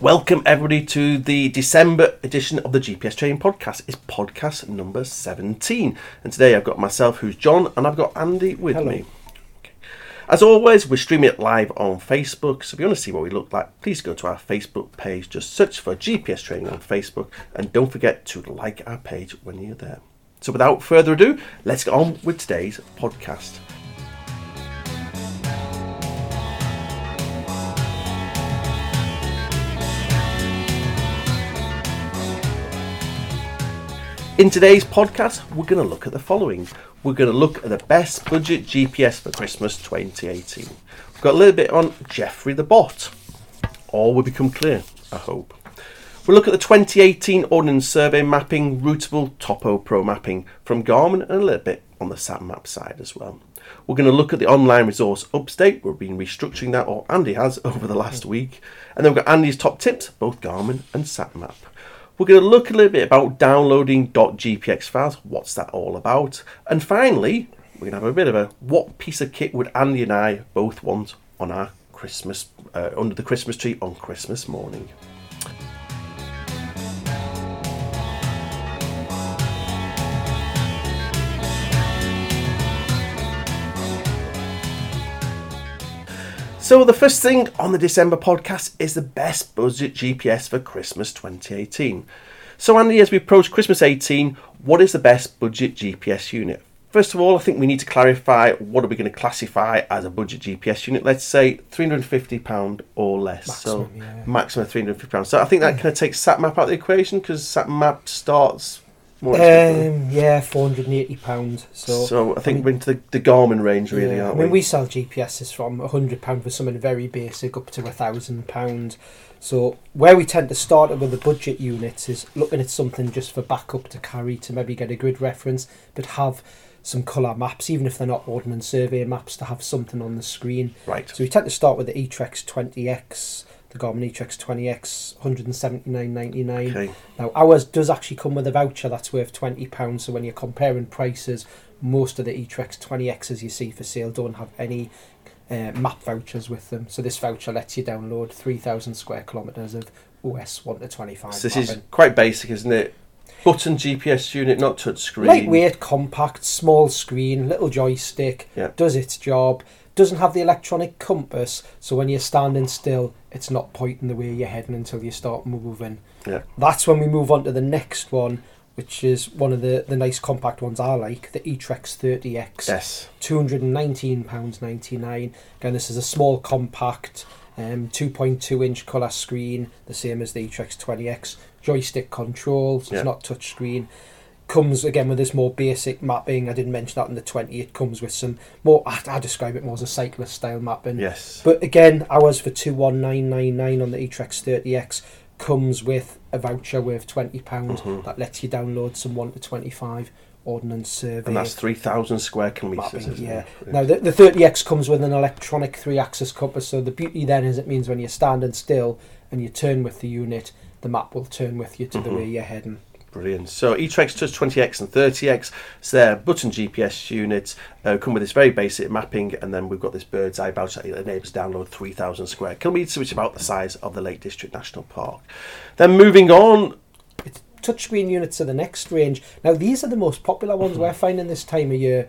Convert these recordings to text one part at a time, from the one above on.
Welcome everybody to the December edition of the GPS Training Podcast. It's podcast number 17. And today I've got myself, who's John, and I've got Andy with Hello. me. Okay. As always, we're streaming it live on Facebook. So if you want to see what we look like, please go to our Facebook page. Just search for GPS Training on Facebook. And don't forget to like our page when you're there. So without further ado, let's get on with today's podcast. In today's podcast, we're going to look at the following. We're going to look at the best budget GPS for Christmas 2018. We've got a little bit on Jeffrey the Bot. All will become clear, I hope. We'll look at the 2018 Ordnance Survey mapping, routable Topo Pro mapping from Garmin, and a little bit on the SatMap side as well. We're going to look at the online resource Upstate. We've been restructuring that, or Andy has, over the last week. And then we've got Andy's top tips, both Garmin and SatMap. We're going to look a little bit about downloading .gpx files. What's that all about? And finally, we're going to have a bit of a what piece of kit would Andy and I both want on our Christmas uh, under the Christmas tree on Christmas morning. So the first thing on the December podcast is the best budget GPS for Christmas 2018. So Andy, as we approach Christmas 18, what is the best budget GPS unit? First of all, I think we need to clarify what are we going to classify as a budget GPS unit. Let's say £350 or less. so Maximum, yeah. maximum £350. So I think that kind of takes SatMap out of the equation because SatMap starts. Um, yeah, four hundred and eighty pound. So, So I think we're into the, the Garmin range really, yeah. I aren't mean, we? we sell GPSs from hundred pound for something very basic up to a thousand pound. So where we tend to start it with the budget units is looking at something just for backup to carry to maybe get a grid reference, but have some colour maps, even if they're not ordnance survey maps, to have something on the screen. Right. So we tend to start with the eTrex 20X, the Garmin eTrex 20X, 179.99. Okay. Now ours does actually come with a voucher that's worth twenty pounds. So when you're comparing prices, most of the eTrex 20Xs you see for sale don't have any uh, map vouchers with them. So this voucher lets you download three thousand square kilometres of OS one to twenty five. So this is quite basic, isn't it? Button GPS unit, not touch screen. lightweight, compact, small screen, little joystick. Yeah. Does its job. Doesn't have the electronic compass, so when you're standing still, it's not pointing the way you're heading until you start moving. Yeah. That's when we move on to the next one, which is one of the, the nice compact ones I like, the eTrex 30X. Yes. £219.99. Again, this is a small compact, um, 2.2 inch colour screen, the same as the eTrex 20X. Joystick control, so Yeah. it's not touch screen. Comes again with this more basic mapping. I didn't mention that in the 20. It comes with some more, I, I describe it more as a cyclist style mapping. Yes. But again, ours for 21999 on the eTrex 30X comes with a voucher worth £20 Mhm. that lets you download some 1 to 25 ordnance survey. and that's 3,000 square kilometres, mapping, yeah. it? Now the, the 30X comes with an electronic three-axis compass, so the beauty then is it means when you're standing still and you turn with the unit, the map will turn with you to the Mhm. way you're heading. Brilliant. So eTrex Touch 20X and 30X, so they're button GPS units, uh, come with this very basic mapping, and then we've got this bird's eye voucher that enables download 3,000 square kilometres, which is about the size of the Lake District National Park. Then moving on, Touchscreen units are the next range. Now these are the most popular ones Mm-hmm. we're finding this time of year.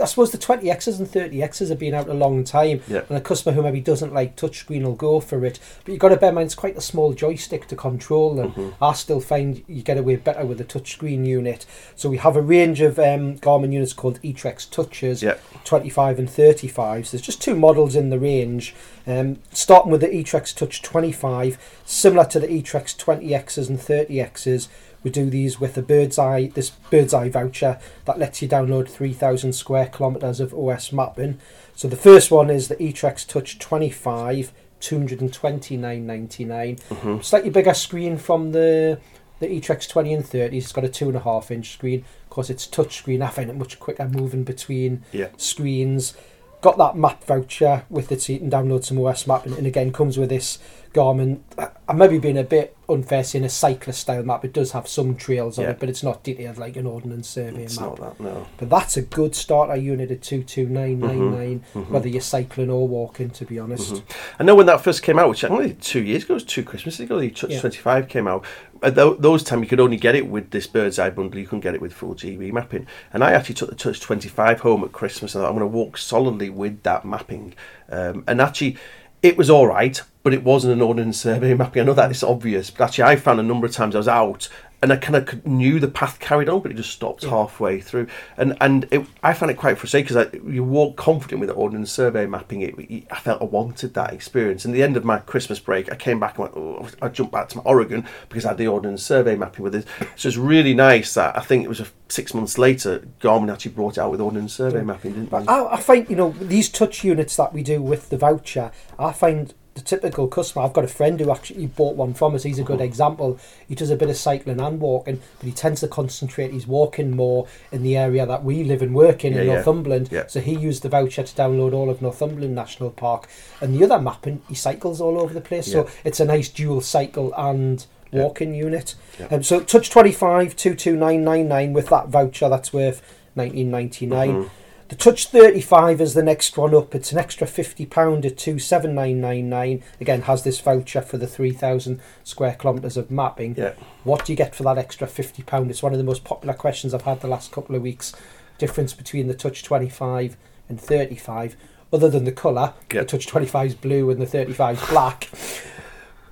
I suppose the 20Xs and 30Xs have been out a long time, Yeah. and a customer who maybe doesn't like touchscreen will go for it. But you've got to bear in mind it's quite a small joystick to control them. Mhm. I still find you get away better with a touchscreen unit. So we have a range of um, Garmin units called eTrex Touches, yeah, 25 and 35s. There's just two models in the range. Um, starting with the eTrex Touch 25, similar to the eTrex 20Xs and 30Xs, we do these with a bird's eye, this bird's eye voucher that lets you download 3,000 square kilometres of OS mapping. So the first one is the eTrex Touch 25, 229.99. Mm-hmm. Slightly bigger screen from the the eTrex 20 and 30. It's got a two and a half inch screen. Of course, it's touch screen. I find it much quicker moving between yeah, screens. Got that map voucher with it so you can download some OS mapping, and again comes with this Garmin. I may be being a bit unfair saying a cyclist style map. It does have some trails on Yeah. it, but it's not detailed like an ordnance survey It's map. not that, no. But that's a good starter unit at two two nine nine nine. Mm-hmm. Whether you're cycling or walking, to be honest. I know when that first came out, which I think two years ago, it was two Christmases ago, the Touch Yeah. 25 came out. At those time, you could only get it with this bird's eye bundle. You couldn't get it with full GB mapping. And I actually took the Touch 25 home at Christmas, and thought, I'm going to walk solidly with that mapping. Um, and actually, it was all right, but it wasn't an ordnance survey mapping. I know that it's obvious, but actually, I found a number of times I was out and I kind of knew the path carried on, but it just stopped halfway through. And and it, I found it quite frustrating because you walk confident with the ordnance survey mapping. It, I felt I wanted that experience. And the end of my Christmas break, I came back and went, oh, I jumped back to my Oregon because I had the ordnance survey mapping with it. So it's really nice that I think it was a, six months later, Garmin actually brought out with ordnance survey mapping, didn't they? I, I find you know these touch units that we do with the voucher. I find the typical customer. I've got a friend who actually bought one from us. He's a Uh-huh. good example. He does a bit of cycling and walking, but he tends to concentrate. He's walking more in the area that we live and work in Yeah, in yeah. Northumberland. Yeah. So he used the voucher to download all of Northumberland National Park, and the other mapping he cycles all over the place. So it's a nice dual cycle and walking unit. Um, so touch 25 22999 with that voucher that's worth 1999 Mm-hmm. The touch 35 is the next one up. It's an extra 50 pound at 27999 again has this voucher for the 3000 square kilometers of mapping. Yeah. what do you get for that extra 50 pound? It's one of the most popular questions i've had the last couple of weeks. Difference between the touch 25 and 35 other than the colour. Yeah. the touch 25 is blue and the 35 is black.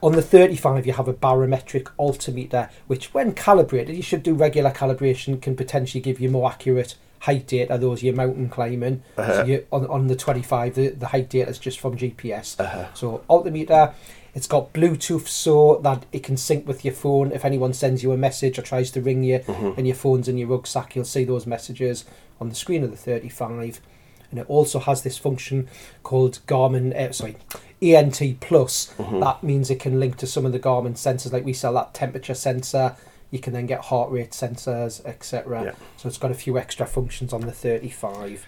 On the 35, you have a barometric altimeter, which, when calibrated, you should do regular calibration, can potentially give you more accurate height data. Those you're mountain climbing. Uh-huh. So you, on, on the 25, the, the height data is just from GPS. Uh-huh. So altimeter, it's got Bluetooth so that it can sync with your phone. If anyone sends you a message or tries to ring you, and your phone's in your rucksack, you'll see those messages on the screen of the 35 and it also has this function called Garmin, uh, sorry, ANT Plus. That means it can link to some of the Garmin sensors, like we sell that temperature sensor. You can then get heart rate sensors, etc. Yeah. So it's got a few extra functions on the 35.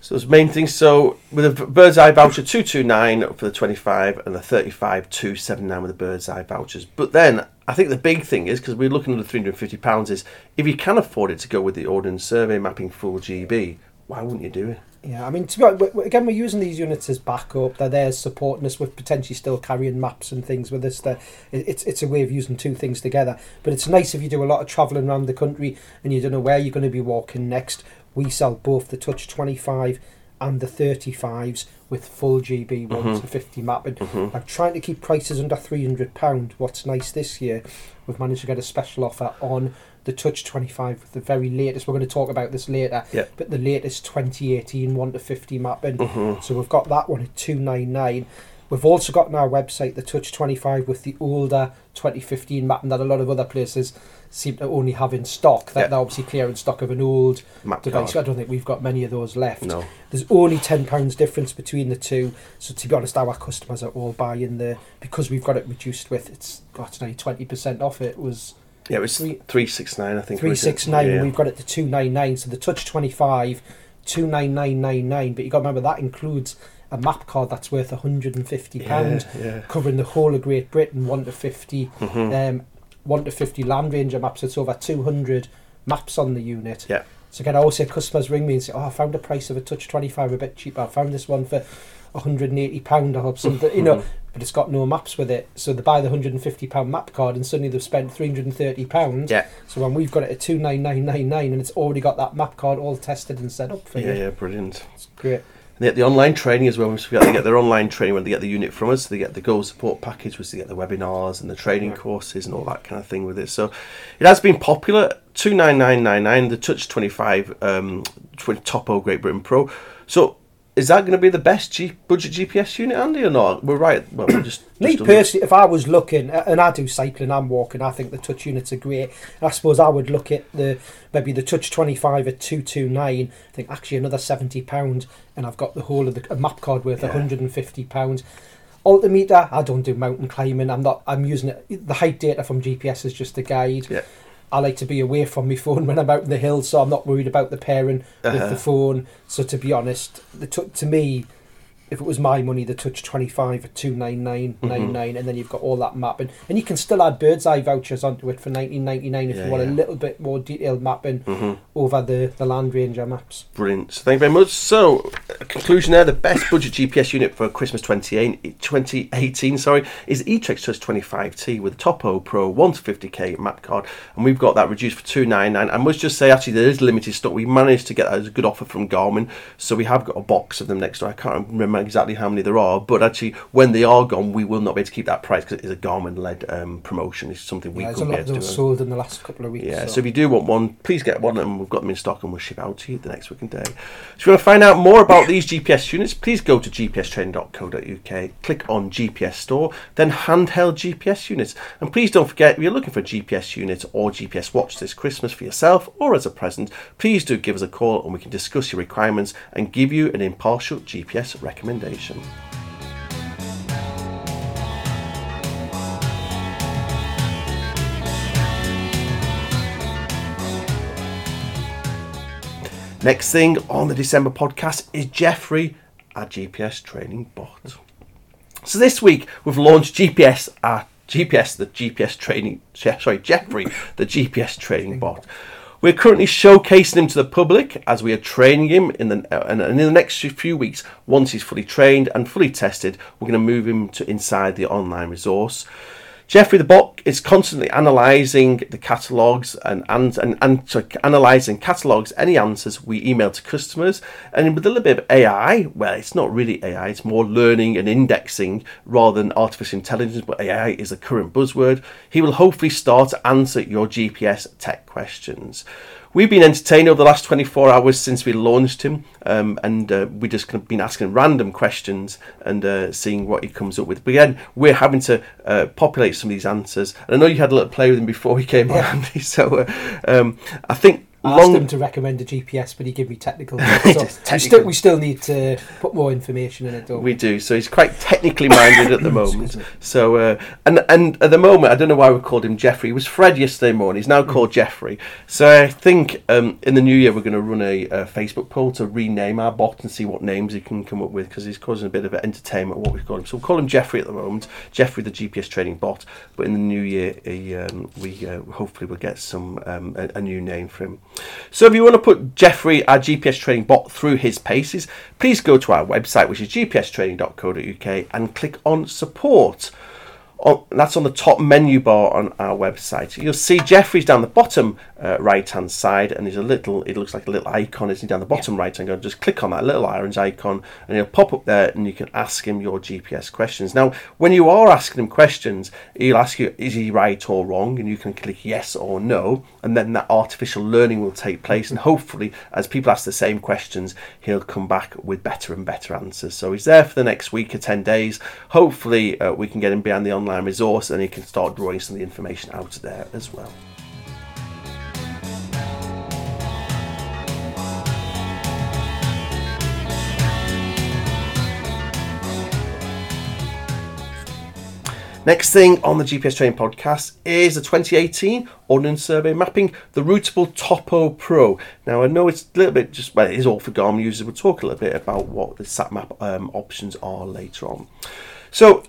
So those main things. So with a bird's eye voucher, two two nine for the twenty five, and the thirty five two seven nine with the bird's eye vouchers. But then I think the big thing is because we're looking at the three hundred fifty pounds is if you can afford it to go with the ordnance survey mapping full GB, why wouldn't you do it? Yeah, I mean, to be honest, again, we're using these units as backup. They're there supporting us with potentially still carrying maps and things with us. They're, it- it's it's a way of using two things together. But it's nice if you do a lot of travelling around the country and you don't know where you're going to be walking next. We sell both the Touch 25 and the 35s with full GB 1 mm-hmm. to 50 mapping. Mm-hmm. I'm trying to keep prices under £300. What's nice this year, we've managed to get a special offer on the Touch 25 with the very latest. We're going to talk about this later, Yeah. but the latest 2018 1 to 50 mapping. Mm-hmm. So we've got that one at 299. We've also got on our website the Touch 25 with the older 2015 mapping that a lot of other places seem to only have in stock. That Yeah. they're obviously clearing stock of an old Map device. card. I don't think we've got many of those left. No. There's only ten pounds difference between the two. So to be honest, our customers are all buying the because we've got it reduced with it's got twenty percent off. It was Yeah, it was Three- three six nine, I think. three six nine, Yeah. and we've got it to two nine nine. So the Touch twenty five, two nine nine nine nine. But you got to remember that includes a map card that's worth hundred and fifty pound, Yeah, yeah. covering the whole of Great Britain, one to 50 Mhm. um, one to fifty Land Ranger maps. It's over two hundred maps on the unit. Yeah. So again, I always say customers ring me and say, "Oh, I found a price of a Touch twenty five a bit cheaper. I found this one for hundred and eighty pound or something." you know, but it's got no maps with it. So they buy the hundred and fifty pound map card, and suddenly they've spent three hundred and thirty pound. Yeah, So when we've got it at two nine nine nine nine, and it's already got that map card all tested and set up for yeah, you. yeah, brilliant. It's great. And they get the online training as well. We forget they get their online training when they get the unit from us. They get the Go support package, which they get the webinars and the training Right. courses and all that kind of thing with it. So it has been popular. Two nine nine nine nine. The Touch twenty five um, Topo Great Britain Pro. So is that going to be the best G- budget GPS unit, Andy, or not? We're right. Well, we're just, Me just under- personally, if I was looking, and I do cycling and walking, I think the touch units are great. I suppose I would look at the maybe the touch twenty five at two two nine. I think actually another seventy pound, and I've got the whole of the map card worth Yeah. hundred and fifty pounds. Altimeter, I don't do mountain climbing. I'm not. I'm using it. The height data from GPS is just a guide. Yeah. I like to be away from my phone when I'm out in the hills, so I'm not worried about the pairing Uh-huh. with the phone. So to be honest, the to me, if it was my money, the touch 25 at 299.99, Mm-hmm. and then you've got all that mapping. And you can still add bird's eye vouchers onto it for 19.99 if Yeah, you want yeah. a little bit more detailed mapping Mhm. over the, the Land Ranger maps. Brilliant. So thank you very much. So, conclusion there: the best budget GPS unit for Christmas 28, 2018, sorry, is eTrex Touch 25T with Topo Pro 1 to 50k map card, and we've got that reduced for 299. I must just say, actually, there is limited stock. We managed to get that as a good offer from Garmin, so we have got a box of them next door. I can't remember exactly how many there are, but actually, when they are gone, we will not be able to keep that price because it is a Garmin-led um, promotion. It's something we Yeah, couldn't be lot of able to do. sold in the last couple of weeks. Yeah, so. so if you do want one, please get one and we've got them in stock and we'll ship out to you the next working day. So if you want to find out more about these GPS units, please go to gpstraining.co.uk, click on GPS store, then handheld GPS units. And please don't forget, if you're looking for a GPS unit or GPS watch this Christmas for yourself or as a present, please do give us a call and we can discuss your requirements and give you an impartial GPS recommendation. Next thing on the December podcast is Jeffrey, our GPS training bot. So this week we've launched GPS, our GPS, the GPS training, sorry, Jeffrey, the GPS training bot. We're currently showcasing him to the public as we are training him in the and in the next few weeks. Once he's fully trained and fully tested, we're going to move him to inside the online resource. Jeffrey the bot is constantly analysing the catalogues and and and, and analysing catalogues any answers we email to customers, and with a little bit of AI, well, it's not really AI; it's more learning and indexing rather than artificial intelligence. But AI is a current buzzword. He will hopefully start to answer your GPS tech questions. We've been entertained over the last 24 hours since we launched him, um, and uh, we just kind of been asking random questions and uh, seeing what he comes up with. But again, we're having to uh, populate some of these answers. And I know you had a little play with him before he came on, Andy. So uh, um, I think I asked him to recommend a GPS, but he gave me technical. So We, still, we still need to put more information in it, don't we? We do. So he's quite technically minded at the moment. So uh, and and at the moment, I don't know why we called him Jeffrey. He was Fred yesterday morning. He's now called Jeffrey. So I think um, in the new year we're going to run a, Facebook poll to rename our bot and see what names he can come up with because he's causing a bit of entertainment. What we call him. So we'll call him Jeffrey at the moment. Jeffrey, the GPS training bot. But in the new year, he, um, we uh, hopefully will get some um, a, a new name for him. So if you want to put Jeffrey, our GPS training bot, through his paces, please go to our website, which is gpstraining.co.uk, and click on support. On, that's on the top menu bar on our website. You'll see Jeffrey's down the bottom uh, right hand side, and there's a little, it looks like a little icon, isn't down the bottom right hand corner. Just click on that little orange icon, and it'll pop up there, and you can ask him your GPS questions. Now, when you are asking him questions, he'll ask you, is he right or wrong? And you can click yes or no, and then that artificial learning will take place. And hopefully, as people ask the same questions, he'll come back with better and better answers. So he's there for the next week or 10 days. Hopefully, uh, we can get him behind the online resource and you can start drawing some of the information out of there as well. Next thing on the GPS Training Podcast is the 2018 Ordnance Survey Mapping, the Routable Topo Pro. Now, I know it's a little bit just, well, it is all for Garmin users. We'll talk a little bit about what the SatMap um, options are later on. So,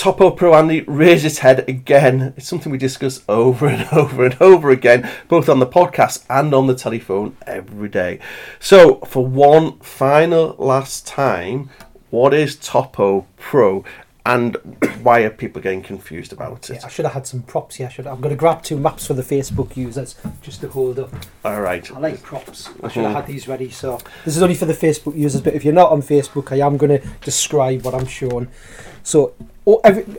Topo Pro Andy raised its head again. It's something we discuss over and over and over again, both on the podcast and on the telephone every day. So, for one final last time, what is Topo Pro and why are people getting confused about it? Yeah, I should have had some props here. I should. I'm going to grab two maps for the Facebook users just to hold up. All right. I like props. I should have mm-hmm. had these ready. So this is only for the Facebook users, but if you're not on Facebook, I am going to describe what I'm showing. So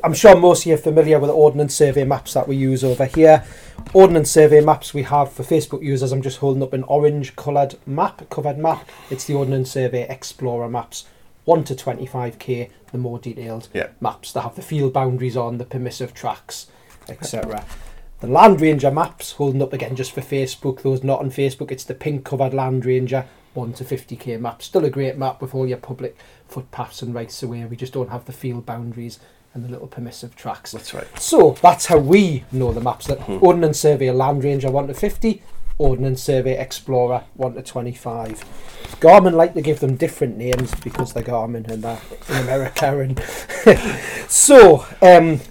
I'm sure most of you are familiar with the Ordnance Survey maps that we use over here. Ordnance Survey maps we have for Facebook users. I'm just holding up an orange coloured map, covered map. It's the Ordnance Survey Explorer maps. 1 to 25k, the more detailed Yeah. maps that have the field boundaries on, the permissive tracks, etc. The Land Ranger maps, holding up again just for Facebook, those not on Facebook, it's the pink covered Land Ranger 1 to 50k map. Still a great map with all your public footpaths and rights away. We just don't have the field boundaries and the little permissive tracks. That's right. So that's how we know the maps. That Ordnance Survey Land Ranger 1 to 50, Ordnance Survey Explorer 1 to 25. Garmin like to give them different names because they're Garmin and that in America. And so, um,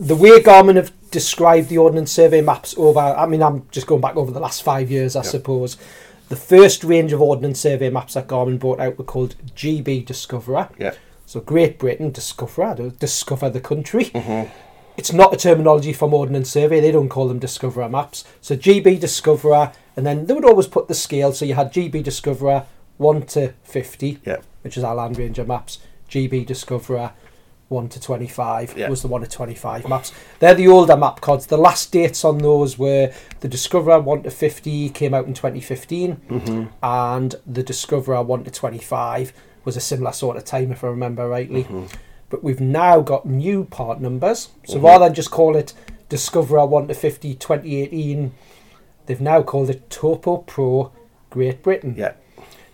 the way Garmin have described the Ordnance Survey maps over, I mean, I'm just going back over the last five years, I Yeah. suppose. The first range of Ordnance Survey maps that Garmin brought out were called GB Discoverer. Yeah. So Great Britain, Discoverer, discover the country. Mm-hmm. It's not a terminology from Ordnance Survey. They don't call them Discoverer maps. So GB Discoverer, and then they would always put the scale. So you had GB Discoverer 1 to 50, Yeah. which is our Land Ranger maps. GB Discoverer 1 to 25 Yeah. was the 1 to 25 maps. They're the older map cards. The last dates on those were the Discoverer 1 to 50 came out in 2015, Mm-hmm. and the Discoverer 1 to 25 was a similar sort of time, if I remember rightly. Mm-hmm. But we've now got new part numbers. So Mhm. rather than just call it Discoverer 1 to 50 2018, they've now called it Topo Pro Great Britain. Yeah.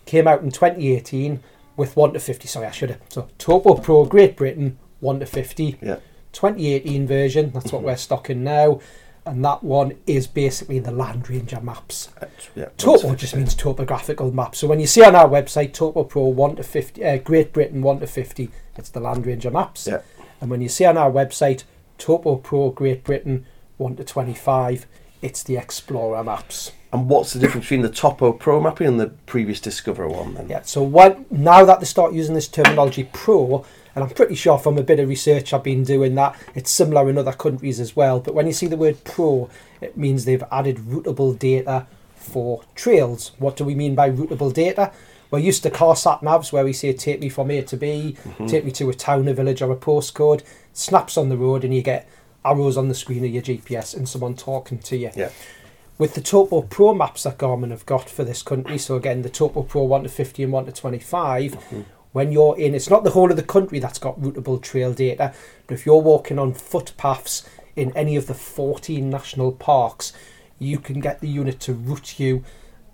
Came out in 2018 with 1 to 50. Sorry, I should have. So Topo Pro Great Britain 1 to 50. Yeah. 2018 version, that's what Mhm. we're stocking now. And that one is basically the Land Ranger maps. Yeah. Topo just means topographical map. So when you see on our website Topo Pro 1 to 50, uh, Great Britain 1 to 50, it's the Land Ranger maps. Yeah. And when you see on our website Topo Pro Great Britain 1 to 25, it's the Explorer maps. And what's the difference between the Topo Pro mapping and the previous Discoverer one then? Yeah. So what, now that they start using this terminology Pro, and I'm pretty sure from a bit of research I've been doing that it's similar in other countries as well. But when you see the word Pro, it means they've added routable data for trails. What do we mean by routable data? We're used to car sat navs where we say take me from A to B, Mm-hmm. take me to a town, a village, or a postcode. Snaps on the road, and you get arrows on the screen of your GPS and someone talking to you. Yeah. With the Topo Pro maps that Garmin have got for this country, so again the Topo Pro 1 to 50 and 1 to 25, Mm-hmm. When you're in, it's not the whole of the country that's got routable trail data, but if you're walking on footpaths in any of the 14 national parks, you can get the unit to route you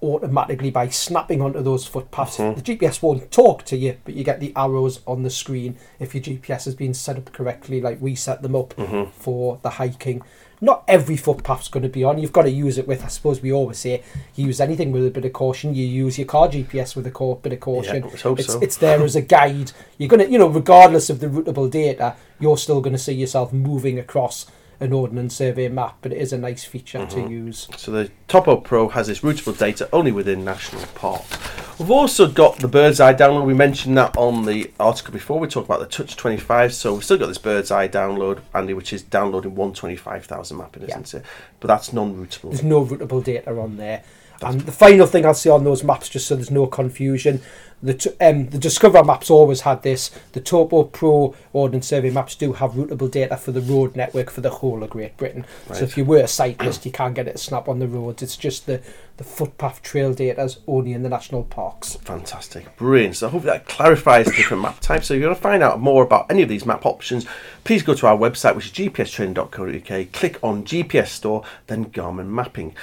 automatically by snapping onto those footpaths. Mhm. The GPS won't talk to you, but you get the arrows on the screen if your GPS has been set up correctly, like we set them up Mhm. for the hiking. Not every footpath's going to be on. You've got to use it with, I suppose we always say, use anything with a bit of caution. You use your car GPS with a bit of caution. Yeah, hope it's, so. it's there as a guide. You're going to, you know, regardless of the routable data, you're still going to see yourself moving across an ordnance survey map, but it is a nice feature to Mhm. use. So the Topo Pro has this routable data only within national parks. We've also got the Bird's Eye download. We mentioned that on the article before. We talked about the Touch 25. So we've still got this Bird's Eye download, Andy, which is downloading 125,000 mapping, Yeah. isn't it? But that's non-routable. There's no routable data on there. And the final thing I'll say on those maps, just so there's no confusion, the um, the Discover maps always had this. The Topo Pro Ordnance Survey maps do have routable data for the road network for the whole of Great Britain. So if you were a cyclist, you can't get it snap on the roads. It's just the, the footpath trail data is only in the national parks. Fantastic, brilliant. So I hope that clarifies the different map types. So if you want to find out more about any of these map options, please go to our website, which is gpstraining.co.uk. Click on GPS Store, then Garmin Mapping.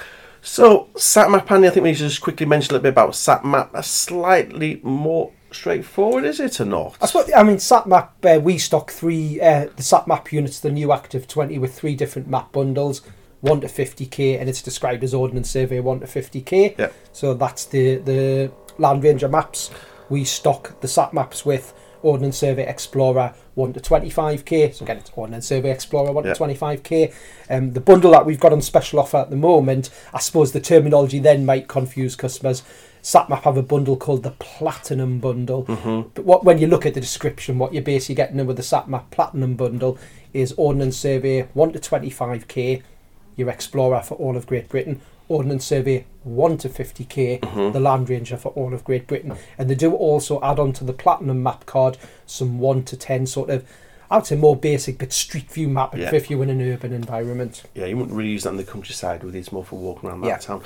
So SatMap, Andy, I think we need to just quickly mention a little bit about SatMap. That's slightly more straightforward, is it or not? That's what I mean. SatMap. Uh, we stock three. Uh, the SatMap units, the new Active Twenty, with three different map bundles, one to fifty k, and it's described as Ordnance Survey one to fifty k. Yeah. So that's the the Land Ranger maps. We stock the Sat maps with Ordnance Survey Explorer 1 to 25k. So again, it's Ordnance Survey Explorer 1 Yeah. to 25k. Um, the bundle that we've got on special offer at the moment, I suppose the terminology then might confuse customers. SatMap have a bundle called the Platinum Bundle. Mm-hmm. But what when you look at the description, what you're basically getting in with the SatMap Platinum Bundle is Ordnance Survey 1 to 25k, your Explorer for all of Great Britain, Ordnance Survey 1 to 50k, Mhm. the Land Ranger for all of Great Britain. And they do also add on to the Platinum map card some 1 to 10 sort of, I would say more basic, but street view mapping Yeah. if you're in an urban environment. Yeah, you wouldn't really use that in the countryside with these more for walking around that Yeah. town.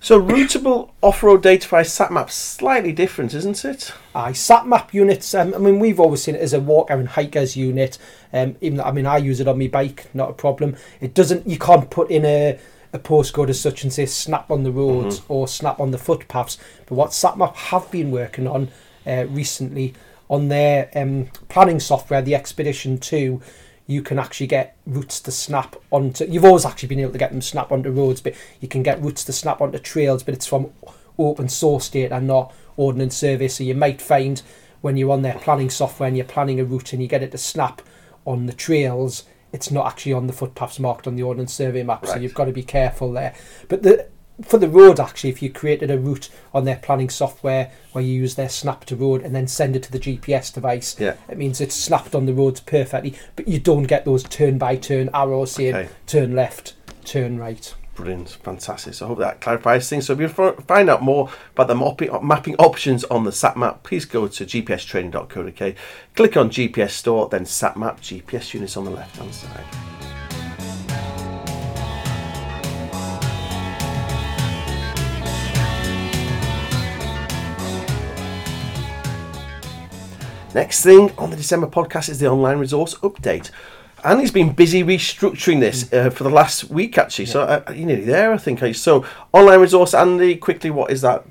So routable off-road data via SatMap slightly different, isn't it? Aye, sat map units. Um, I mean, we've always seen it as a walker and hikers unit. Um, even though, I mean, I use it on my bike, not a problem. It doesn't. You can't put in a a postcode as such and say snap on the roads or snap on the footpaths. But what SatMap have been working on uh, recently on their um, planning software, the Expedition Two, you can actually get routes to snap onto. You've always actually been able to get them snap onto roads, but you can get routes to snap onto trails. But it's from open source data, not Ordnance Survey. So you might find when you're on their planning software and you're planning a route and you get it to snap on the trails, it's not actually on the footpaths marked on the Ordnance Survey map. So you've got to be careful there. But the for the road, actually, if you created a route on their planning software where you use their snap to road and then send it to the GPS device, Yeah. it means it's snapped on the roads perfectly, but you don't get those turn by turn arrows saying Okay. turn left, turn right. Brilliant, fantastic. So I hope that clarifies things. So if you find out more about the mapping options on the SAT map, please go to gpstraining.co.uk, click on GPS store, then SAT map, GPS units on the left hand side. Next thing on the December podcast is the online resource update. Andy's been busy restructuring this uh, for the last week, actually. So uh, you're nearly there, I think. So online resource, Andy. Quickly, what is that?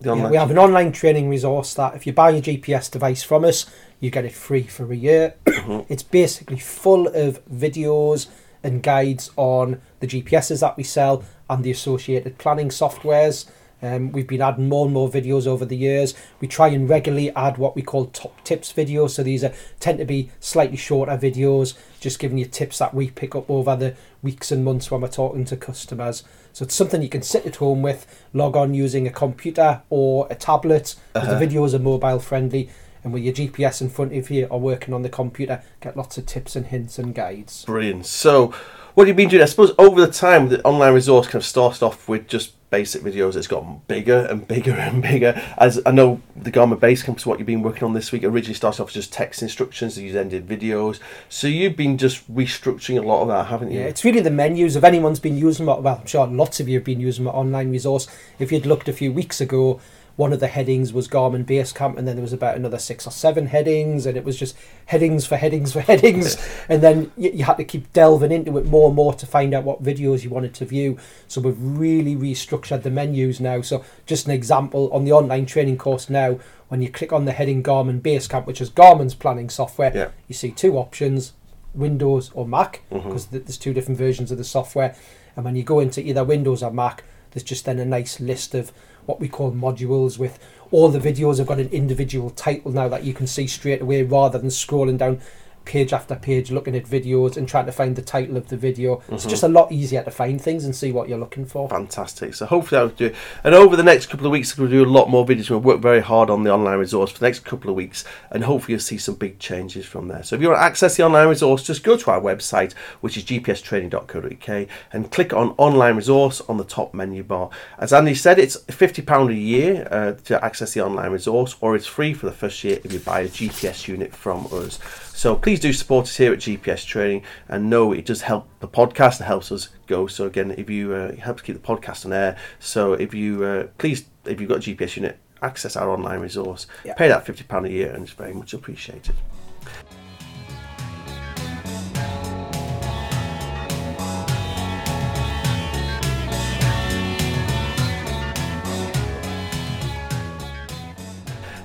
Yeah, we have an online training resource that if you buy a GPS device from us, you get it free for a year. it's basically full of videos and guides on the GPSs that we sell and the associated planning softwares. Um, we've been adding more and more videos over the years. We try and regularly add what we call top tips videos. So these are tend to be slightly shorter videos, just giving you tips that we pick up over the weeks and months when we're talking to customers. So it's something you can sit at home with, log on using a computer or a tablet. Uh-huh. The videos are mobile friendly, and with your GPS in front of you or working on the computer, get lots of tips and hints and guides. Brilliant. So, what have you been doing? I suppose over the time, the online resource kind of started off with just basic videos. It's gotten bigger and bigger and bigger. As I know, the Garmin Basecamp is what you've been working on this week. Originally started off as just text instructions. You then did videos. So you've been just restructuring a lot of that, haven't you? Yeah, it's really the menus. If anyone's been using well, I'm sure lots of you have been using my online resource. If you'd looked a few weeks ago, one of the headings was Garmin Basecamp, and then there was about another six or seven headings, and it was just headings for headings for headings. and then you, you had to keep delving into it more and more to find out what videos you wanted to view. So we've really restructured the menus now. So just an example on the online training course now, when you click on the heading Garmin Basecamp, which is Garmin's planning software, Yeah. you see two options Windows or Mac mm-hmm. because th there's two different versions of the software. And when you go into either Windows or Mac, there's just then a nice list of what we call modules with. All the videos have got an individual title now that you can see straight away rather than scrolling down page after page looking at videos and trying to find the title of the video. It's Mhm. just a lot easier to find things and see what you're looking for. Fantastic. So hopefully I'll do it. And over the next couple of weeks, we'll do a lot more videos. We'll work very hard on the online resource for the next couple of weeks, and hopefully you'll see some big changes from there. So if you want to access the online resource, just go to our website, which is gpstraining.co.uk, and click on online resource on the top menu bar. As Andy said, it's £50 a year uh, to access the online resource, or it's free for the first year if you buy a GPS unit from us. So please do support us here at GPS Training, and know it does help the podcast. It helps us go. So again, if you uh, it helps keep the podcast on air. So if you uh, please, if you've got a GPS unit, access our online resource. Yeah. Pay that fifty pound a year, and it's very much appreciated.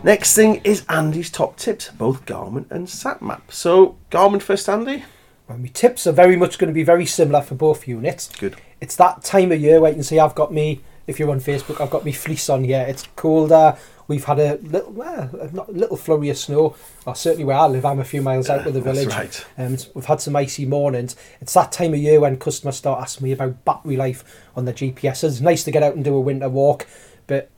Next thing is Andy's top tips, both Garmin and SatMap. So Garmin first, Andy. And my tips are very much going to be very similar for both units. Good. It's that time of year where you can see I've got me, if you're on Facebook, I've got me fleece on here. It's colder. We've had a little, well, not a little flurry of snow. Or certainly where I live, I'm a few miles out of the That's village. right. Um, we've had some icy mornings. It's that time of year when customers start asking me about battery life on the GPSs. It's nice to get out and do a winter walk,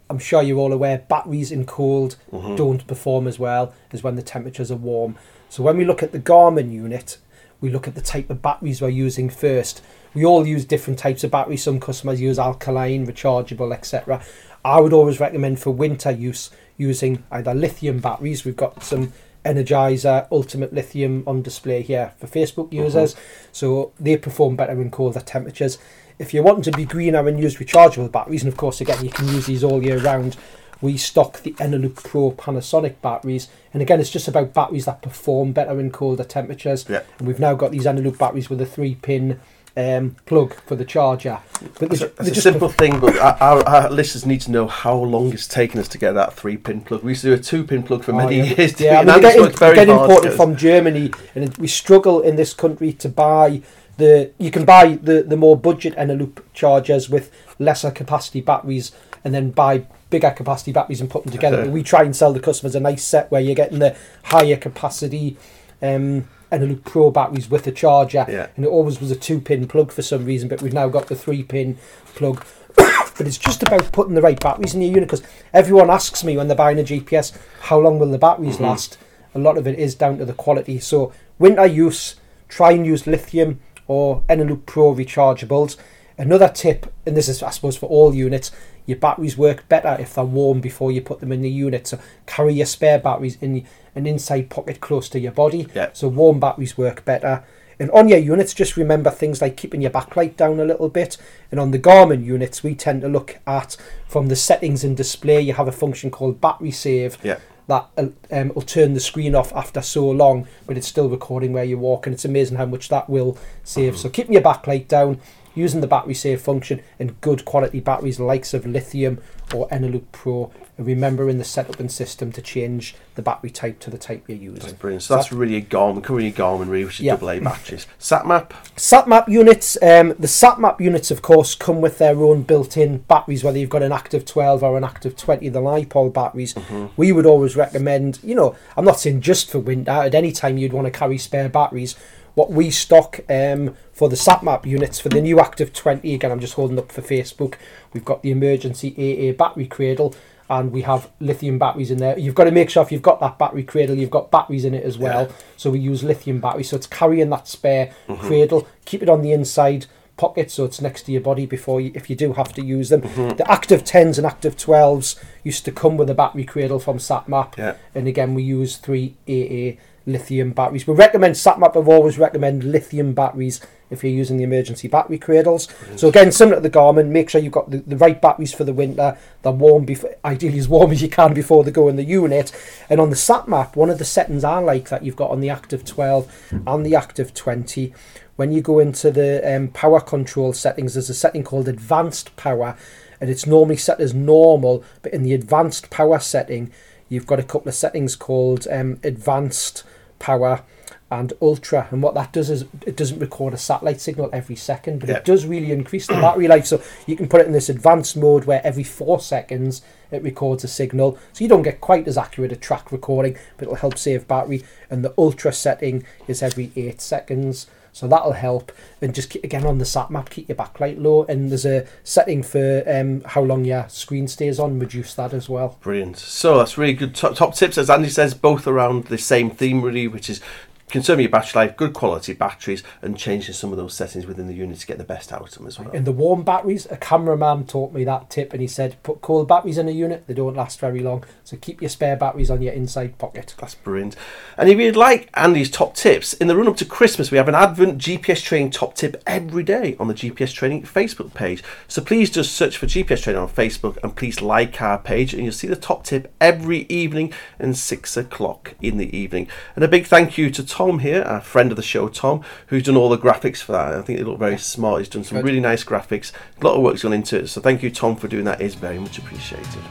I'm sure you're all aware batteries in cold Mhm. don't perform as well as when the temperatures are warm. So when we look at the Garmin unit, we look at the type of batteries we're using first. We all use different types of batteries. Some customers use alkaline, rechargeable, etc. I would always recommend for winter use using either lithium batteries. We've got some Energizer Ultimate Lithium on display here for Facebook users, so they perform better in colder temperatures. If you're wanting to be greener and use rechargeable batteries, and of course, again, you can use these all year round, we stock the Eneloop Pro Panasonic batteries. And again, it's just about batteries that perform better in colder temperatures. Yeah. And we've now got these Eneloop batteries with a three pin um, plug for the charger. But It's a, it's a simple thing, but our, our, listeners need to know how long it's taken us to get that three pin plug. We used to do a two pin plug for Oh, many yeah. years. Yeah, I mean, and they Andy's get, very get hard imported from Germany, and we struggle in this country to buy the. You can buy the the more budget Eneloop chargers with lesser capacity batteries, and then buy bigger capacity batteries and put them together. Okay. But we try and sell the customers a nice set where you're getting the higher capacity. Um, Eneloop Pro batteries with a charger, Yeah. and it always was a two-pin plug for some reason, but we've now got the three-pin plug. but it's just about putting the right batteries in your unit because everyone asks me when they're buying a GPS, how long will the batteries Mhm. last? A lot of it is down to the quality. So winter use, try and use lithium or Eneloop Pro rechargeables. Another tip, and this is I suppose for all units, your batteries work better if they're warm before you put them in the unit. So carry your spare batteries in an inside pocket close to your body. Yeah. So warm batteries work better. And on your units, just remember things like keeping your backlight down a little bit. And on the Garmin units, we tend to look at from the settings and display. You have a function called battery save Yeah. That uh, um, will turn the screen off after so long, but it's still recording where you walk, and it's amazing how much that will save. So keeping your backlight down, using the battery save function, and good quality batteries, likes of lithium or Eneloop Pro, and remembering the setup and system to change the battery type to the type you're That's using. brilliant. So that's really a Garmin, covering your Garmin really, which is Yeah. double A batteries. SatMap, SatMap units, um, the SatMap units, of course, come with their own built-in batteries. Whether you've got an active 12 or an active 20, the LiPol batteries, we would always recommend. You know, I'm not saying just for winter. At any time you'd want to carry spare batteries. What we stock um, for the SatMap units for the new Active 20, again, I'm just holding up for Facebook. We've got the emergency AA battery cradle. And we have lithium batteries in there. You've got to make sure if you've got that battery cradle, you've got batteries in it as well. Yeah. So we use lithium batteries. So it's carrying that spare cradle. Keep it on the inside pocket so it's next to your body before you, if you do have to use them. The active 10s and active 12s used to come with a battery cradle from SatMap. Yeah. And again, we use three AA lithium batteries. We recommend SatMap. I've always recommend lithium batteries if you're using the emergency battery cradles. So again, similar to the Garmin, make sure you've got the, the right batteries for the winter. They're warm, before, ideally as warm as you can before they go in the unit. And on the SatMap, one of the settings I like that you've got on the Active 12 and the Active 20, when you go into the um, power control settings, there's a setting called Advanced Power, and it's normally set as normal, but in the Advanced Power setting, you've got a couple of settings called um, Advanced Power and Ultra, and what that does is it doesn't record a satellite signal every second, but Yeah. it does really increase the battery life. So you can put it in this advanced mode where every four seconds it records a signal, so you don't get quite as accurate a track recording, but it'll help save battery. And the Ultra setting is every eight seconds. So that'll help, and just keep, again on the sat map, keep your backlight low. And there's a setting for um, how long your screen stays on, reduce that as well. Brilliant. So that's really good top, top tips, as Andy says, both around the same theme, really, which is conserving your battery life, good quality batteries, and changing some of those settings within the unit to get the best out of them as well. In the warm batteries, a cameraman taught me that tip, and he said put cold batteries in a unit; they don't last very long. So keep your spare batteries on your inside pocket. That's brilliant. And if you'd like Andy's top tips, in the run up to Christmas, we have an Advent GPS training top tip every day on the GPS training Facebook page. So please just search for GPS training on Facebook and please like our page, and you'll see the top tip every evening and six o'clock in the evening. And a big thank you to Tom here, a friend of the show, Tom, who's done all the graphics for that. I think they look very smart. He's done some Good. really nice graphics. A lot of work's gone into it. So thank you, Tom, for doing that. It is very much appreciated.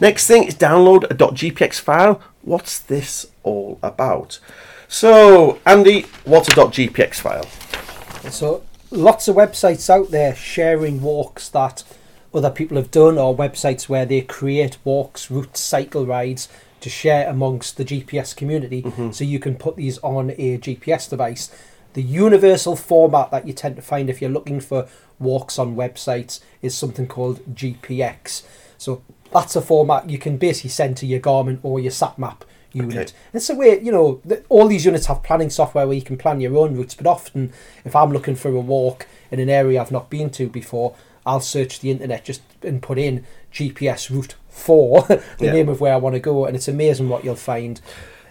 Next thing is download a .gpx file. What's this all about? So, Andy, what's a .gpx file? So lots of websites out there sharing walks that other people have done, or websites where they create walks, routes, cycle rides to share amongst the GPS community. Mm-hmm. So you can put these on a GPS device. The universal format that you tend to find if you're looking for walks on websites is something called GPX. So that's a format you can basically send to your Garmin or your SatMap unit. Okay. It's a way, you know, all these units have planning software where you can plan your own routes, but often if I'm looking for a walk in an area I've not been to before, I'll search the internet just and put in GPS route 4, the Yeah. name of where I want to go, and it's amazing what you'll find.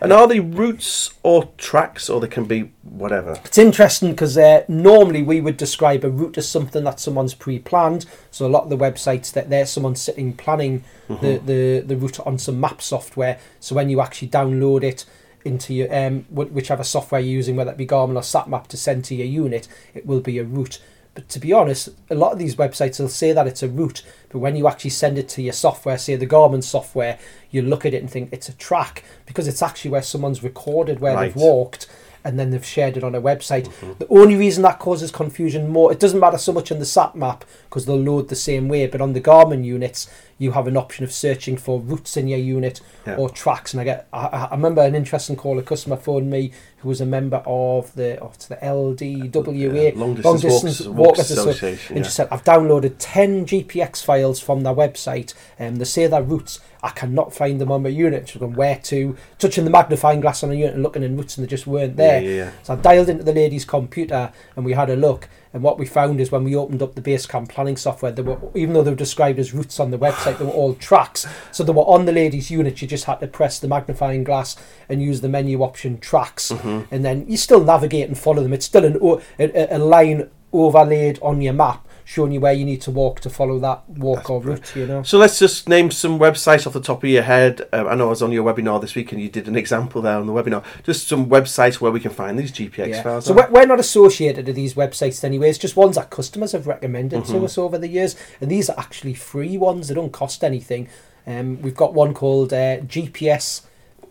And are they routes or tracks, or they can be whatever? It's interesting because uh, normally we would describe a route as something that someone's pre-planned. So a lot of the websites that there's someone sitting planning the, the the route on some map software. So when you actually download it into your um whichever software you're using, whether it be Garmin or SatMap to send to your unit, it will be a route. But to be honest, a lot of these websites will say that it's a route, but when you actually send it to your software, say the Garmin software, you look at it and think it's a track because it's actually where someone's recorded where Right. they've walked and then they've shared it on a website. Mm-hmm. The only reason that causes confusion more, it doesn't matter so much on the sat map because they'll load the same way, but on the Garmin units, you have an option of searching for routes in your unit Yeah. or tracks. And I get, I, I- remember an interesting call. A customer phoned me who was a member of the, oh, the LDWA, Yeah, Long Distance Walks- Walks Association, And yeah. she said, I've downloaded 10 GPX files from their website, and they say their routes. I cannot find them on my unit. She's going, where to? Touching the magnifying glass on a unit and looking in routes, and they just weren't there. Yeah. So I dialed into the lady's computer and we had a look. And what we found is when we opened up the Basecamp planning software, there were even though they were described as routes on the website, they were all tracks. So they were on the ladies' unit. You just had to press the magnifying glass and use the menu option tracks, Mm-hmm. and then you still navigate and follow them. It's still an a, a line overlaid on your map, showing you where you need to walk to follow that walk or route. You know. So let's just name some websites off the top of your head. Um, I know I was on your webinar this week and you did an example there on the webinar. Just some websites where we can find these GPX Yeah. files. So on. we're, we're not associated to these websites anyway. It's just ones that customers have recommended Mm-hmm. to us over the years, and these are actually free ones. They don't cost anything. Um, we've got one called uh, GPS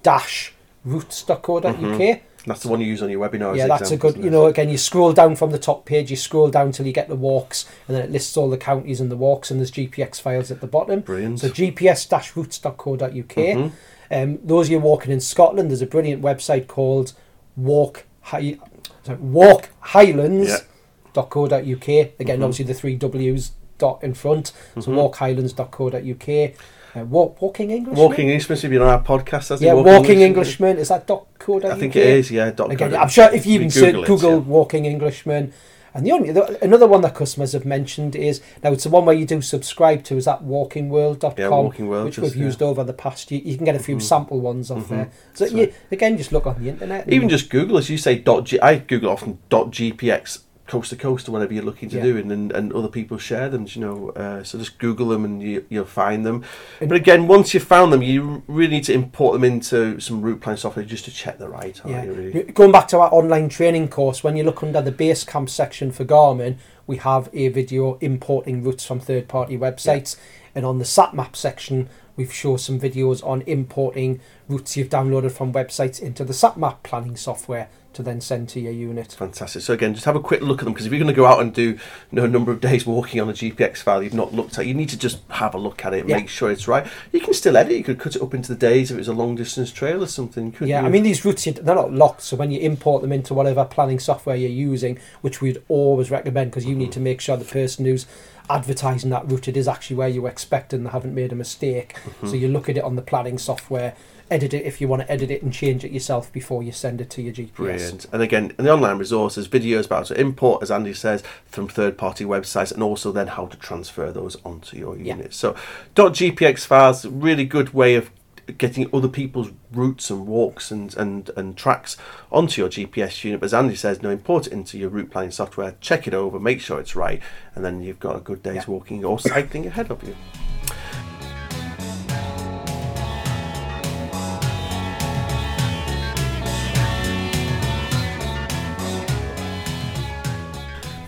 dash routes.co.uk. Mm-hmm. That's the one you use on your webinar. Yeah, that's a good. You know, again, you scroll down from the top page. You scroll down till you get the walks, and then it lists all the counties and the walks, and there's GPX files at the bottom. Brilliant. So gps-routes.co.uk. Mm-hmm. Um, those of you walking in Scotland, there's a brilliant website called Walk High, sorry, walkhighlands.co.uk. Again, mm-hmm. obviously the three W's dot in front. So mm-hmm. walkhighlands.co.uk. Uh, walk, walking English. Walking Englishman, if you're on our podcast, Yeah, Walking Englishman. Is that dot co I think UK? it is, yeah. Dot Again, I'm sure if you even UK. search it, Google yeah. Walking Englishman, and the only the, another one that customers have mentioned is now it's the one where you do subscribe to is that walkingworld.com, Yeah, Walking World which does, we've yeah. Mm-hmm. used over the past year. You can get a few sample ones off there. So That's you, again, just look on the internet. Even just Google, as you say, dot G- I Google often dot GPX coast to coast or whatever you're looking to Yeah. do, and, and, and other people share them. You know, uh, so just Google them and you, you'll find them. But again, once you've found them, you really need to import them into some route plan software just to check they're right. Yeah. you, really? Going back to our online training course, when you look under the Basecamp section for Garmin, we have a video importing routes from third party websites. And on the SatMap section, we've shown some videos on importing routes you've downloaded from websites into the SatMap planning software to then send to your unit. Fantastic. So again, just have a quick look at them because if you're going to go out and do you know, a number of days walking on a GPX file you've not looked at, you need to just have a look at it Yeah. make sure it's right. You can still edit. You could cut it up into the days if it was a long distance trail or something. Yeah, you? I mean these routes they're not locked, so when you import them into whatever planning software you're using, which we'd always recommend because you need to make sure the person who's advertising that route it is actually where you expect and they haven't made a mistake. Mm-hmm. So you look at it on the planning software, edit it if you want to edit it and change it yourself before you send it to your GPS. Brilliant. And again, in the online resources, videos about how to import, as Andy says, from third party websites, and also then how to transfer those onto your Yeah. unit. So, .gpx files, really good way of getting other people's routes and walks and, and, and tracks onto your GPS unit. But as Andy says, no, import it into your route planning software, check it over, make sure it's right, and then you've got a good day's Yeah. walking or cycling ahead of you.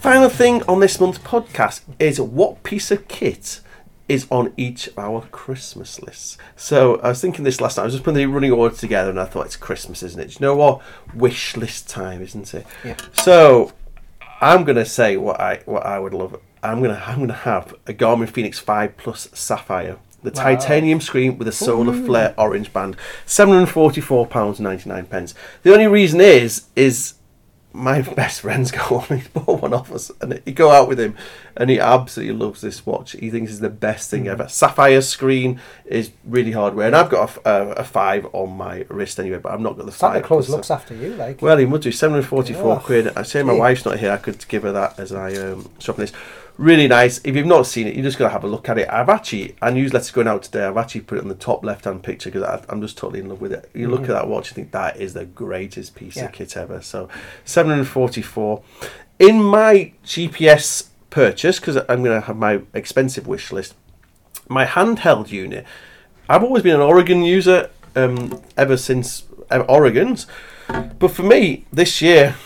Final thing on this month's podcast is what piece of kit is on each of our Christmas lists. So I was thinking this last night. I was just putting the running order together, and I thought it's Christmas, isn't it? Do you know what? Wish list time, isn't it? Yeah. So I'm gonna say what I what I would love. I'm gonna I'm gonna have a Garmin Fenix Five Plus Sapphire, the Wow. titanium screen with a solar flare orange band, seven hundred forty-four pounds ninety nine pence. The only reason is is my best friend's got one. He bought one off us, and you go out with him, and he absolutely loves this watch. He thinks it's the best thing ever. Sapphire screen is really hard wear, and I've got a, a, a five on my wrist anyway, but I've not got the Santa five. Claus looks after you, like. well, he would do 744 Oh, quid. I say my wife's not here. I could give her that as I um, shop this. Really nice. If you've not seen it, you're just gonna have a look at it. I've actually, our newsletter's going out today. I've actually put it on the top left-hand picture because I'm just totally in love with it. You look at that watch, you think that is the greatest piece Yeah. of kit ever. So, 744. In my GPS purchase, because I'm gonna have my expensive wish list, my handheld unit. I've always been an Oregon user um, ever since Oregon's, but for me this year,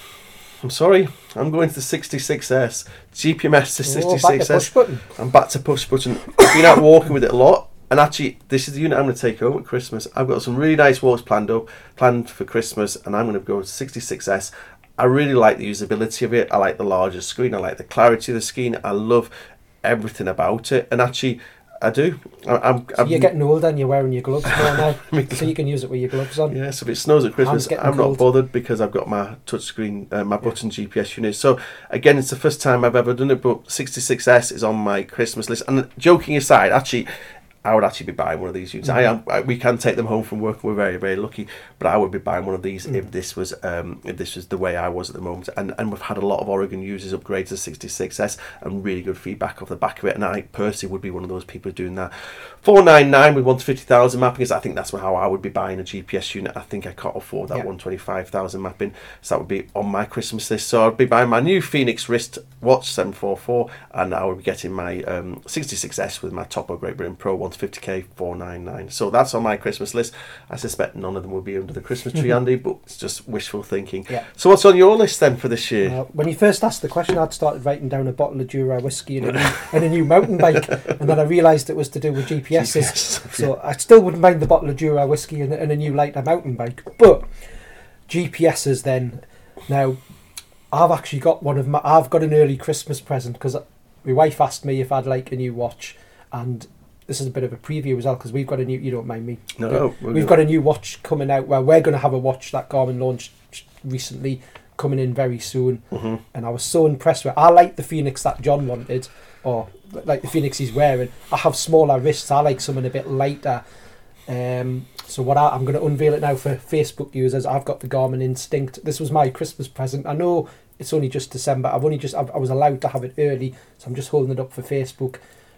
I'm sorry, I'm going to the 66S GPMS to Oh, back to 66S. I'm back to push button. I've been out walking with it a lot, and actually, this is the unit I'm going to take home at Christmas. I've got some really nice walks planned up, planned for Christmas, and I'm going to go to 66S. I really like the usability of it. I like the larger screen. I like the clarity of the screen. I love everything about it, and actually, I do. I, I'm, So you're getting older and you're wearing your gloves more now, so you can use it with your gloves on. Yeah, so if it snows at Christmas, I'm cold. not bothered because I've got my touchscreen, uh, my button GPS unit. So again, it's the first time I've ever done it, but 66S is on my Christmas list. And joking aside, actually, I would actually be buying one of these units. I am. I, we can take them home from work. We're very, very lucky. But I would be buying one of these if this was um, if this was the way I was at the moment. And and we've had a lot of Oregon users upgrade to 66S and really good feedback off the back of it. And I think Percy would be one of those people doing that. 499 with 150,000 mapping is I think that's how I would be buying a GPS unit. I think I can't afford that Yeah. 125,000 mapping. So that would be on my Christmas list. So I'd be buying my new Fenix wrist watch 744 and I would be getting my um, 66S with my Topo Great Britain Pro 150K 499. So that's on my Christmas list. I suspect none of them will be under the Christmas tree, Andy, but it's just wishful thinking. Yeah. So what's on your list then for this year? Uh, when you first asked the question, I'd started writing down a bottle of Jura whiskey and a new, and a new mountain bike, and then I realised it was to do with GPSs. GPS, So I still wouldn't mind the bottle of Jura whiskey and, and a new lighter mountain bike, but GPSs then. Now, I've actually got one of my. I've got an early Christmas present because my wife asked me if I'd like a new watch, and this is a bit of a preview as well because we've got a new. You don't mind me? No, no, we've got a new watch coming out. Well, we're going to have a watch that Garmin launched recently, coming in very soon. Mhm. And I was so impressed with. It. I like the Fenix that John wanted, or like the Fenix he's wearing. I have smaller wrists. I like something a bit lighter. Um, so what I, I'm going to unveil it now for Facebook users. I've got the Garmin Instinct. This was my Christmas present. I know it's only just December. I've only just I've, I was allowed to have it early, so I'm just holding it up for Facebook.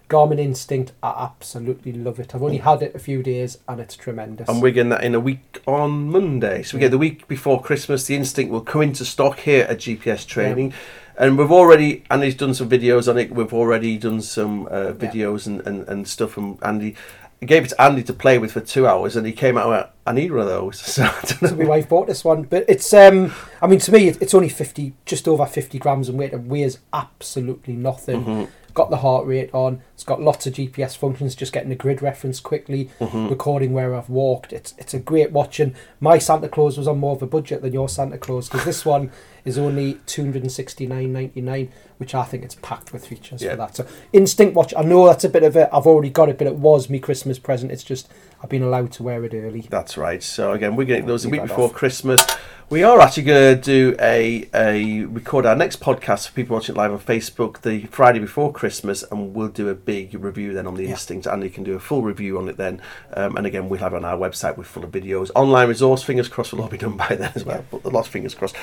Garmin Instinct, I absolutely love it. I've only had it a few days and it's tremendous. And we're getting that in a week on Monday. So we get the week before Christmas. The Instinct will come into stock here at GPS Training. And we've already, Andy's done some videos on it. We've already done some uh, videos and, and, and stuff from Andy. I gave it to Andy to play with for two hours and he came out and went, I need one of those. So I don't know. So my wife bought this one, but it's um, I mean to me it's only fifty, just over fifty grams in weight. and weighs absolutely nothing. Mm-hmm. Got the heart rate on. It's got lots of GPS functions. Just getting a grid reference quickly, Mm-hmm. recording where I've walked. It's it's a great watch. And my Santa Claus was on more of a budget than your Santa Claus because this one is only two hundred and sixty nine ninety nine, which I think it's packed with features Yeah. for that. So Instinct watch. I know that's a bit of it. I've already got it, but it was me Christmas present. It's just I've been allowed to wear it early. That's right. So again, we're getting those a week before off. Christmas. We are actually going to do a a record our next podcast for people watching it live on Facebook the Friday before Christmas, and we'll do a big review then on the Yeah. Instinct. Andy can do a full review on it then, um, and again we'll have it on our website with full of videos, online resource. Fingers crossed, will all be done by then as well. But lots of fingers crossed.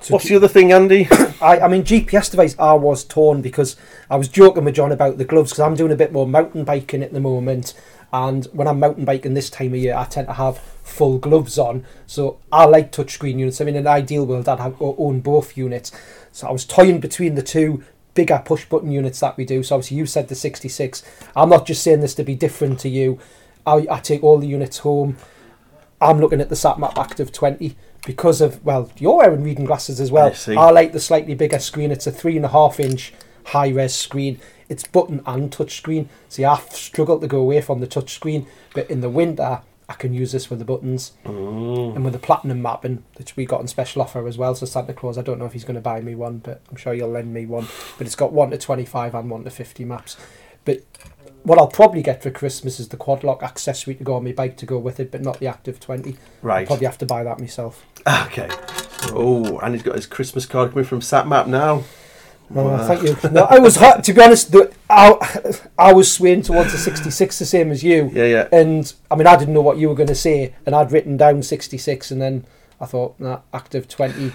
So What's do- the other thing, Andy? I, I mean, GPS device, I was torn because I was joking with John about the gloves because I'm doing a bit more mountain biking at the moment. And when I'm mountain biking this time of year, I tend to have full gloves on. So I like touchscreen units. I mean, in an ideal world, I'd have, own both units. So I was toying between the two bigger push button units that we do. So obviously, you said the 66. I'm not just saying this to be different to you. I, I take all the units home. I'm looking at the SatMap Active 20 because of, well, you're wearing reading glasses as well. I. I like the slightly bigger screen. It's a three and a half inch high res screen. It's button and touch screen. See, I've struggled to go away from the touch screen, but in the winter, I can use this with the buttons Mm. and with the platinum mapping, which we got on special offer as well. So Santa Claus, I don't know if he's going to buy me one, but I'm sure he'll lend me one. But it's got one to 25 and one to 50 maps. But what I'll probably get for Christmas is the quad lock accessory to go on my bike to go with it, but not the Active 20. I'll Right. probably have to buy that myself. Okay. Oh, and he's got his Christmas card coming from SatMap now. Oh, Wow. thank you. No, I was to be honest. The, I, I was swaying towards the 66, the same as you. Yeah, yeah. And I mean, I didn't know what you were going to say, and I'd written down 66, and then I thought, nah, active 20. We've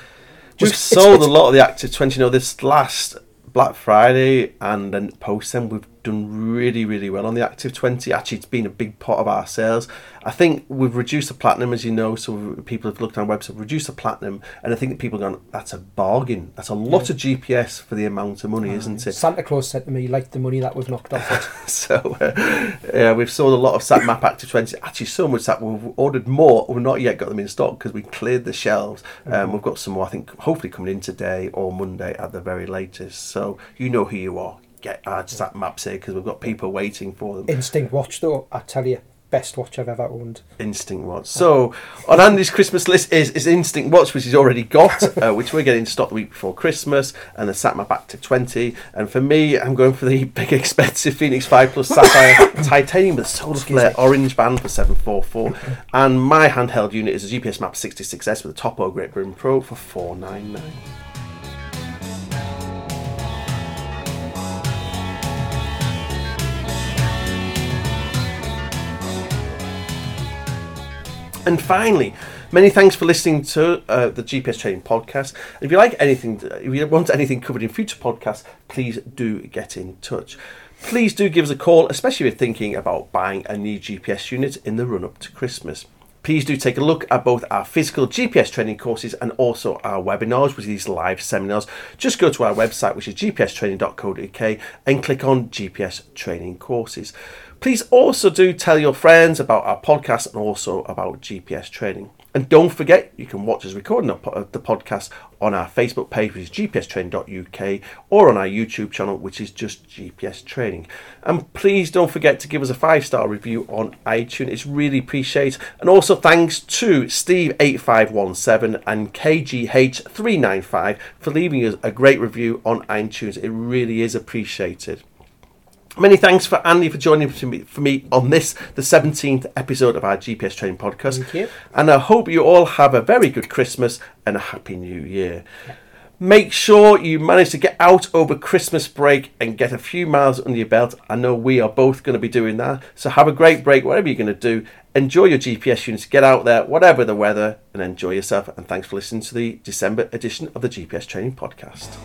Just- it's- sold it's- a lot of the Active 20. You know, this last Black Friday and then post then we've done really really well on the Active 20 actually it's been a big part of our sales. I think we've reduced the platinum as you know so people have looked on our website reduced the platinum and I think that people are going that's a bargain. That's a lot of GPS for the amount of money isn't it? Santa Claus said to me, like the money that we've knocked off it. so uh, yeah we've sold a lot of SatMap active 20 actually so much that we've ordered more we've not yet got them in stock because we cleared the shelves. Um, we've got some more I think hopefully coming in today or Monday at the very latest. So you know who you are get our SatMaps here because we've got people waiting for them Instinct watch, though, I tell you, best watch I've ever owned. Instinct Watch. So on Andy's Christmas list is, is Instinct Watch, which he's already got, uh, which we're getting in stock the week before Christmas, and the SatMap Active 20. And for me, I'm going for the big expensive Fenix 5 Plus Sapphire Titanium with solar flare orange band for 744. And my handheld unit is a GPS Map 66S with a Topo Great Britain Pro for 499. And finally, many thanks for listening to uh, the GPS Training Podcast. If you like anything, if you want anything covered in future podcasts, please do get in touch. Please do give us a call, especially if you're thinking about buying a new GPS unit in the run up to Christmas. Please do take a look at both our physical GPS training courses and also our webinars, which are these live seminars. Just go to our website, which is gpstraining.co.uk, and click on GPS training courses. Please also do tell your friends about our podcast and also about GPS training. And don't forget, you can watch us recording the podcast on our Facebook page, which is gpstraining.uk, or on our YouTube channel, which is just GPS Training. And please don't forget to give us a five star review on iTunes. It's really appreciated. And also thanks to Steve8517 and KGH395 for leaving us a great review on iTunes. It really is appreciated. Many thanks for Andy for joining for me, for me on this, the 17th episode of our GPS Training Podcast. Thank you. And I hope you all have a very good Christmas and a happy new year. Make sure you manage to get out over Christmas break and get a few miles under your belt. I know we are both going to be doing that. So have a great break, whatever you're going to do. Enjoy your GPS units, get out there, whatever the weather, and enjoy yourself. And thanks for listening to the December edition of the GPS Training Podcast.